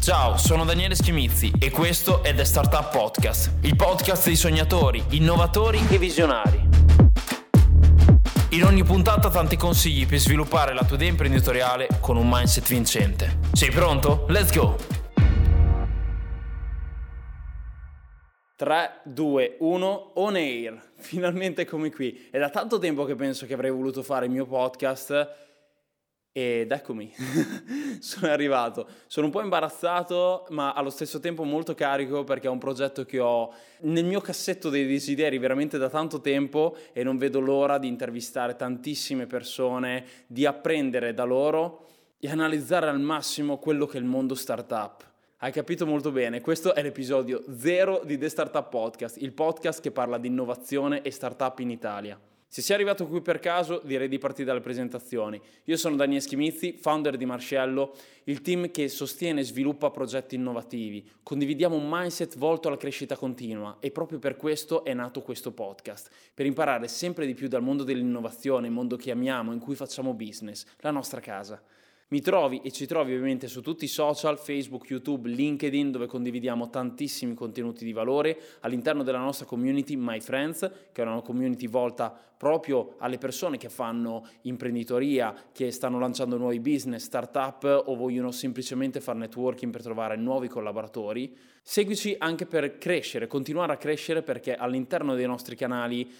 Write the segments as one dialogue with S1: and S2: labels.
S1: Ciao, sono Daniele Schimizzi e questo è The Startup Podcast, il podcast dei sognatori, innovatori e visionari. In ogni puntata tanti consigli per sviluppare la tua idea imprenditoriale con un mindset vincente. Sei pronto? Let's go!
S2: 3, 2, 1, on air. Finalmente come qui. È da tanto tempo che penso che avrei voluto fare il mio podcast ed eccomi, sono arrivato. Sono un po' imbarazzato, ma allo stesso tempo molto carico perché è un progetto che ho nel mio cassetto dei desideri veramente da tanto tempo e non vedo l'ora di intervistare tantissime persone, di apprendere da loro e analizzare al massimo quello che è il mondo startup. Hai capito molto bene, questo è l'episodio 0 di The Startup Podcast, il podcast che parla di innovazione e startup in Italia. Se sei arrivato qui per caso, direi di partire dalle presentazioni. Io sono Daniele Schimizzi, founder di Marcello, il team che sostiene e sviluppa progetti innovativi. Condividiamo un mindset volto alla crescita continua e proprio per questo è nato questo podcast, per imparare sempre di più dal mondo dell'innovazione, mondo che amiamo, in cui facciamo business, la nostra casa. Mi trovi e ci trovi ovviamente su tutti i social, Facebook, YouTube, LinkedIn, dove condividiamo tantissimi contenuti di valore all'interno della nostra community My Friends, che è una community volta proprio alle persone che fanno imprenditoria, che stanno lanciando nuovi business, startup o vogliono semplicemente fare networking per trovare nuovi collaboratori. Seguici anche per crescere, continuare a crescere perché all'interno dei nostri canali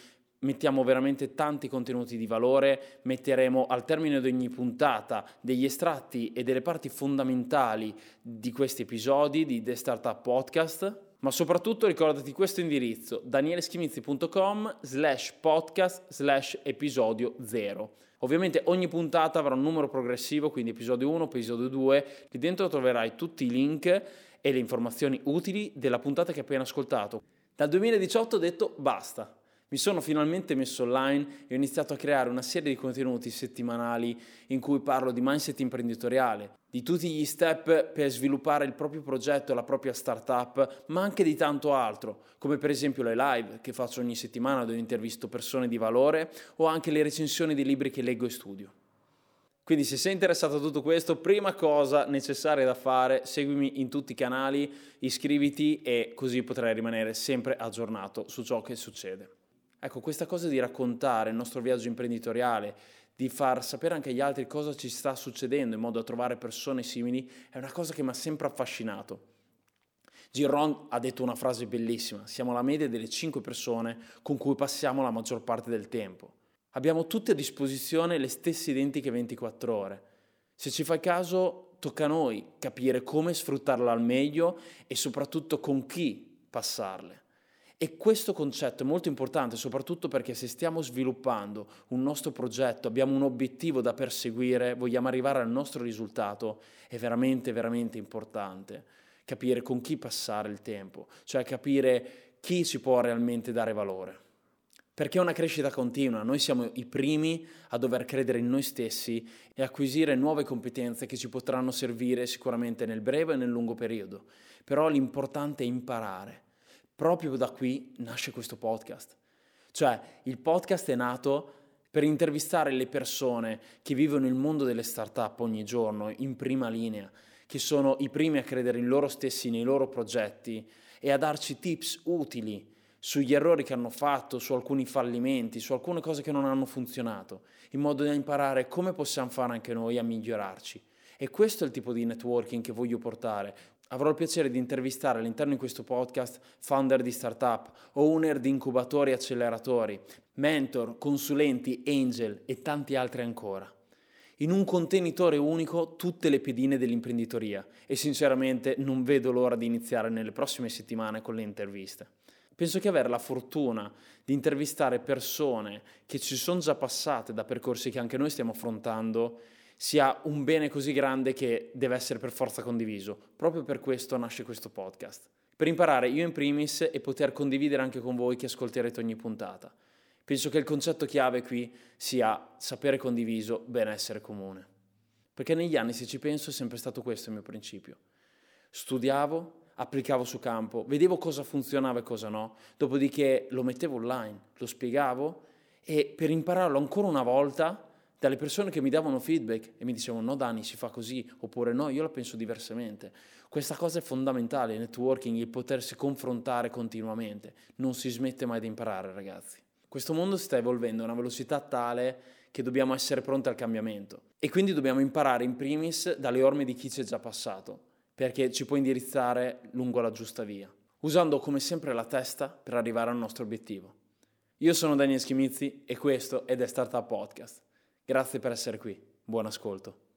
S2: mettiamo veramente tanti contenuti di valore, metteremo al termine di ogni puntata degli estratti e delle parti fondamentali di questi episodi di The Startup Podcast, ma soprattutto ricordati questo indirizzo danieleschimizzi.com slash podcast slash episodio 0. Ovviamente ogni puntata avrà un numero progressivo, quindi episodio 1, episodio 2, lì dentro troverai tutti i link e le informazioni utili della puntata che hai appena ascoltato. Dal 2018 ho detto basta, mi sono finalmente messo online e ho iniziato a creare una serie di contenuti settimanali in cui parlo di mindset imprenditoriale, di tutti gli step per sviluppare il proprio progetto, la propria startup, ma anche di tanto altro, come per esempio le live che faccio ogni settimana dove intervisto persone di valore o anche le recensioni dei libri che leggo e studio. Quindi se sei interessato a tutto questo, prima cosa necessaria da fare, seguimi in tutti i canali, iscriviti e così potrai rimanere sempre aggiornato su ciò che succede. Ecco, questa cosa di raccontare il nostro viaggio imprenditoriale, di far sapere anche agli altri cosa ci sta succedendo in modo da trovare persone simili, è una cosa che mi ha sempre affascinato. Giron ha detto una frase bellissima, siamo la media delle 5 persone con cui passiamo la maggior parte del tempo. Abbiamo tutte a disposizione le stesse identiche 24 ore. Se ci fai caso, tocca a noi capire come sfruttarla al meglio e soprattutto con chi passarle. E questo concetto è molto importante, soprattutto perché se stiamo sviluppando un nostro progetto, abbiamo un obiettivo da perseguire, vogliamo arrivare al nostro risultato, è veramente, veramente importante capire con chi passare il tempo, cioè capire chi ci può realmente dare valore. Perché è una crescita continua, noi siamo i primi a dover credere in noi stessi e acquisire nuove competenze che ci potranno servire sicuramente nel breve e nel lungo periodo. Però l'importante è imparare Proprio da qui nasce questo podcast. Cioè, il podcast è nato per intervistare le persone che vivono il mondo delle start-up ogni giorno in prima linea, che sono i primi a credere in loro stessi, nei loro progetti e a darci tips utili sugli errori che hanno fatto, su alcuni fallimenti, su alcune cose che non hanno funzionato, in modo da imparare come possiamo fare anche noi a migliorarci. E questo è il tipo di networking che voglio portare, Avrò il piacere di intervistare all'interno di questo podcast founder di startup, owner di incubatori e acceleratori, mentor, consulenti, angel e tanti altri ancora. In un contenitore unico tutte le pedine dell'imprenditoria e sinceramente non vedo l'ora di iniziare nelle prossime settimane con le interviste. Penso che avere la fortuna di intervistare persone che ci sono già passate da percorsi che anche noi stiamo affrontando sia un bene così grande che deve essere per forza condiviso. Proprio per questo nasce questo podcast. Per imparare io in primis e poter condividere anche con voi che ascolterete ogni puntata. Penso che il concetto chiave qui sia sapere condiviso, benessere comune. Perché negli anni, se ci penso, è sempre stato questo il mio principio. Studiavo, applicavo su campo, vedevo cosa funzionava e cosa no, dopodiché lo mettevo online, lo spiegavo e per impararlo ancora una volta dalle persone che mi davano feedback e mi dicevano no Dani si fa così oppure no io la penso diversamente. Questa cosa è fondamentale, il networking, il potersi confrontare continuamente, non si smette mai di imparare ragazzi. Questo mondo si sta evolvendo a una velocità tale che dobbiamo essere pronti al cambiamento e quindi dobbiamo imparare in primis dalle orme di chi ci è già passato perché ci può indirizzare lungo la giusta via, usando come sempre la testa per arrivare al nostro obiettivo. Io sono Daniel Schimizzi e questo è The Startup Podcast. Grazie per essere qui. Buon ascolto.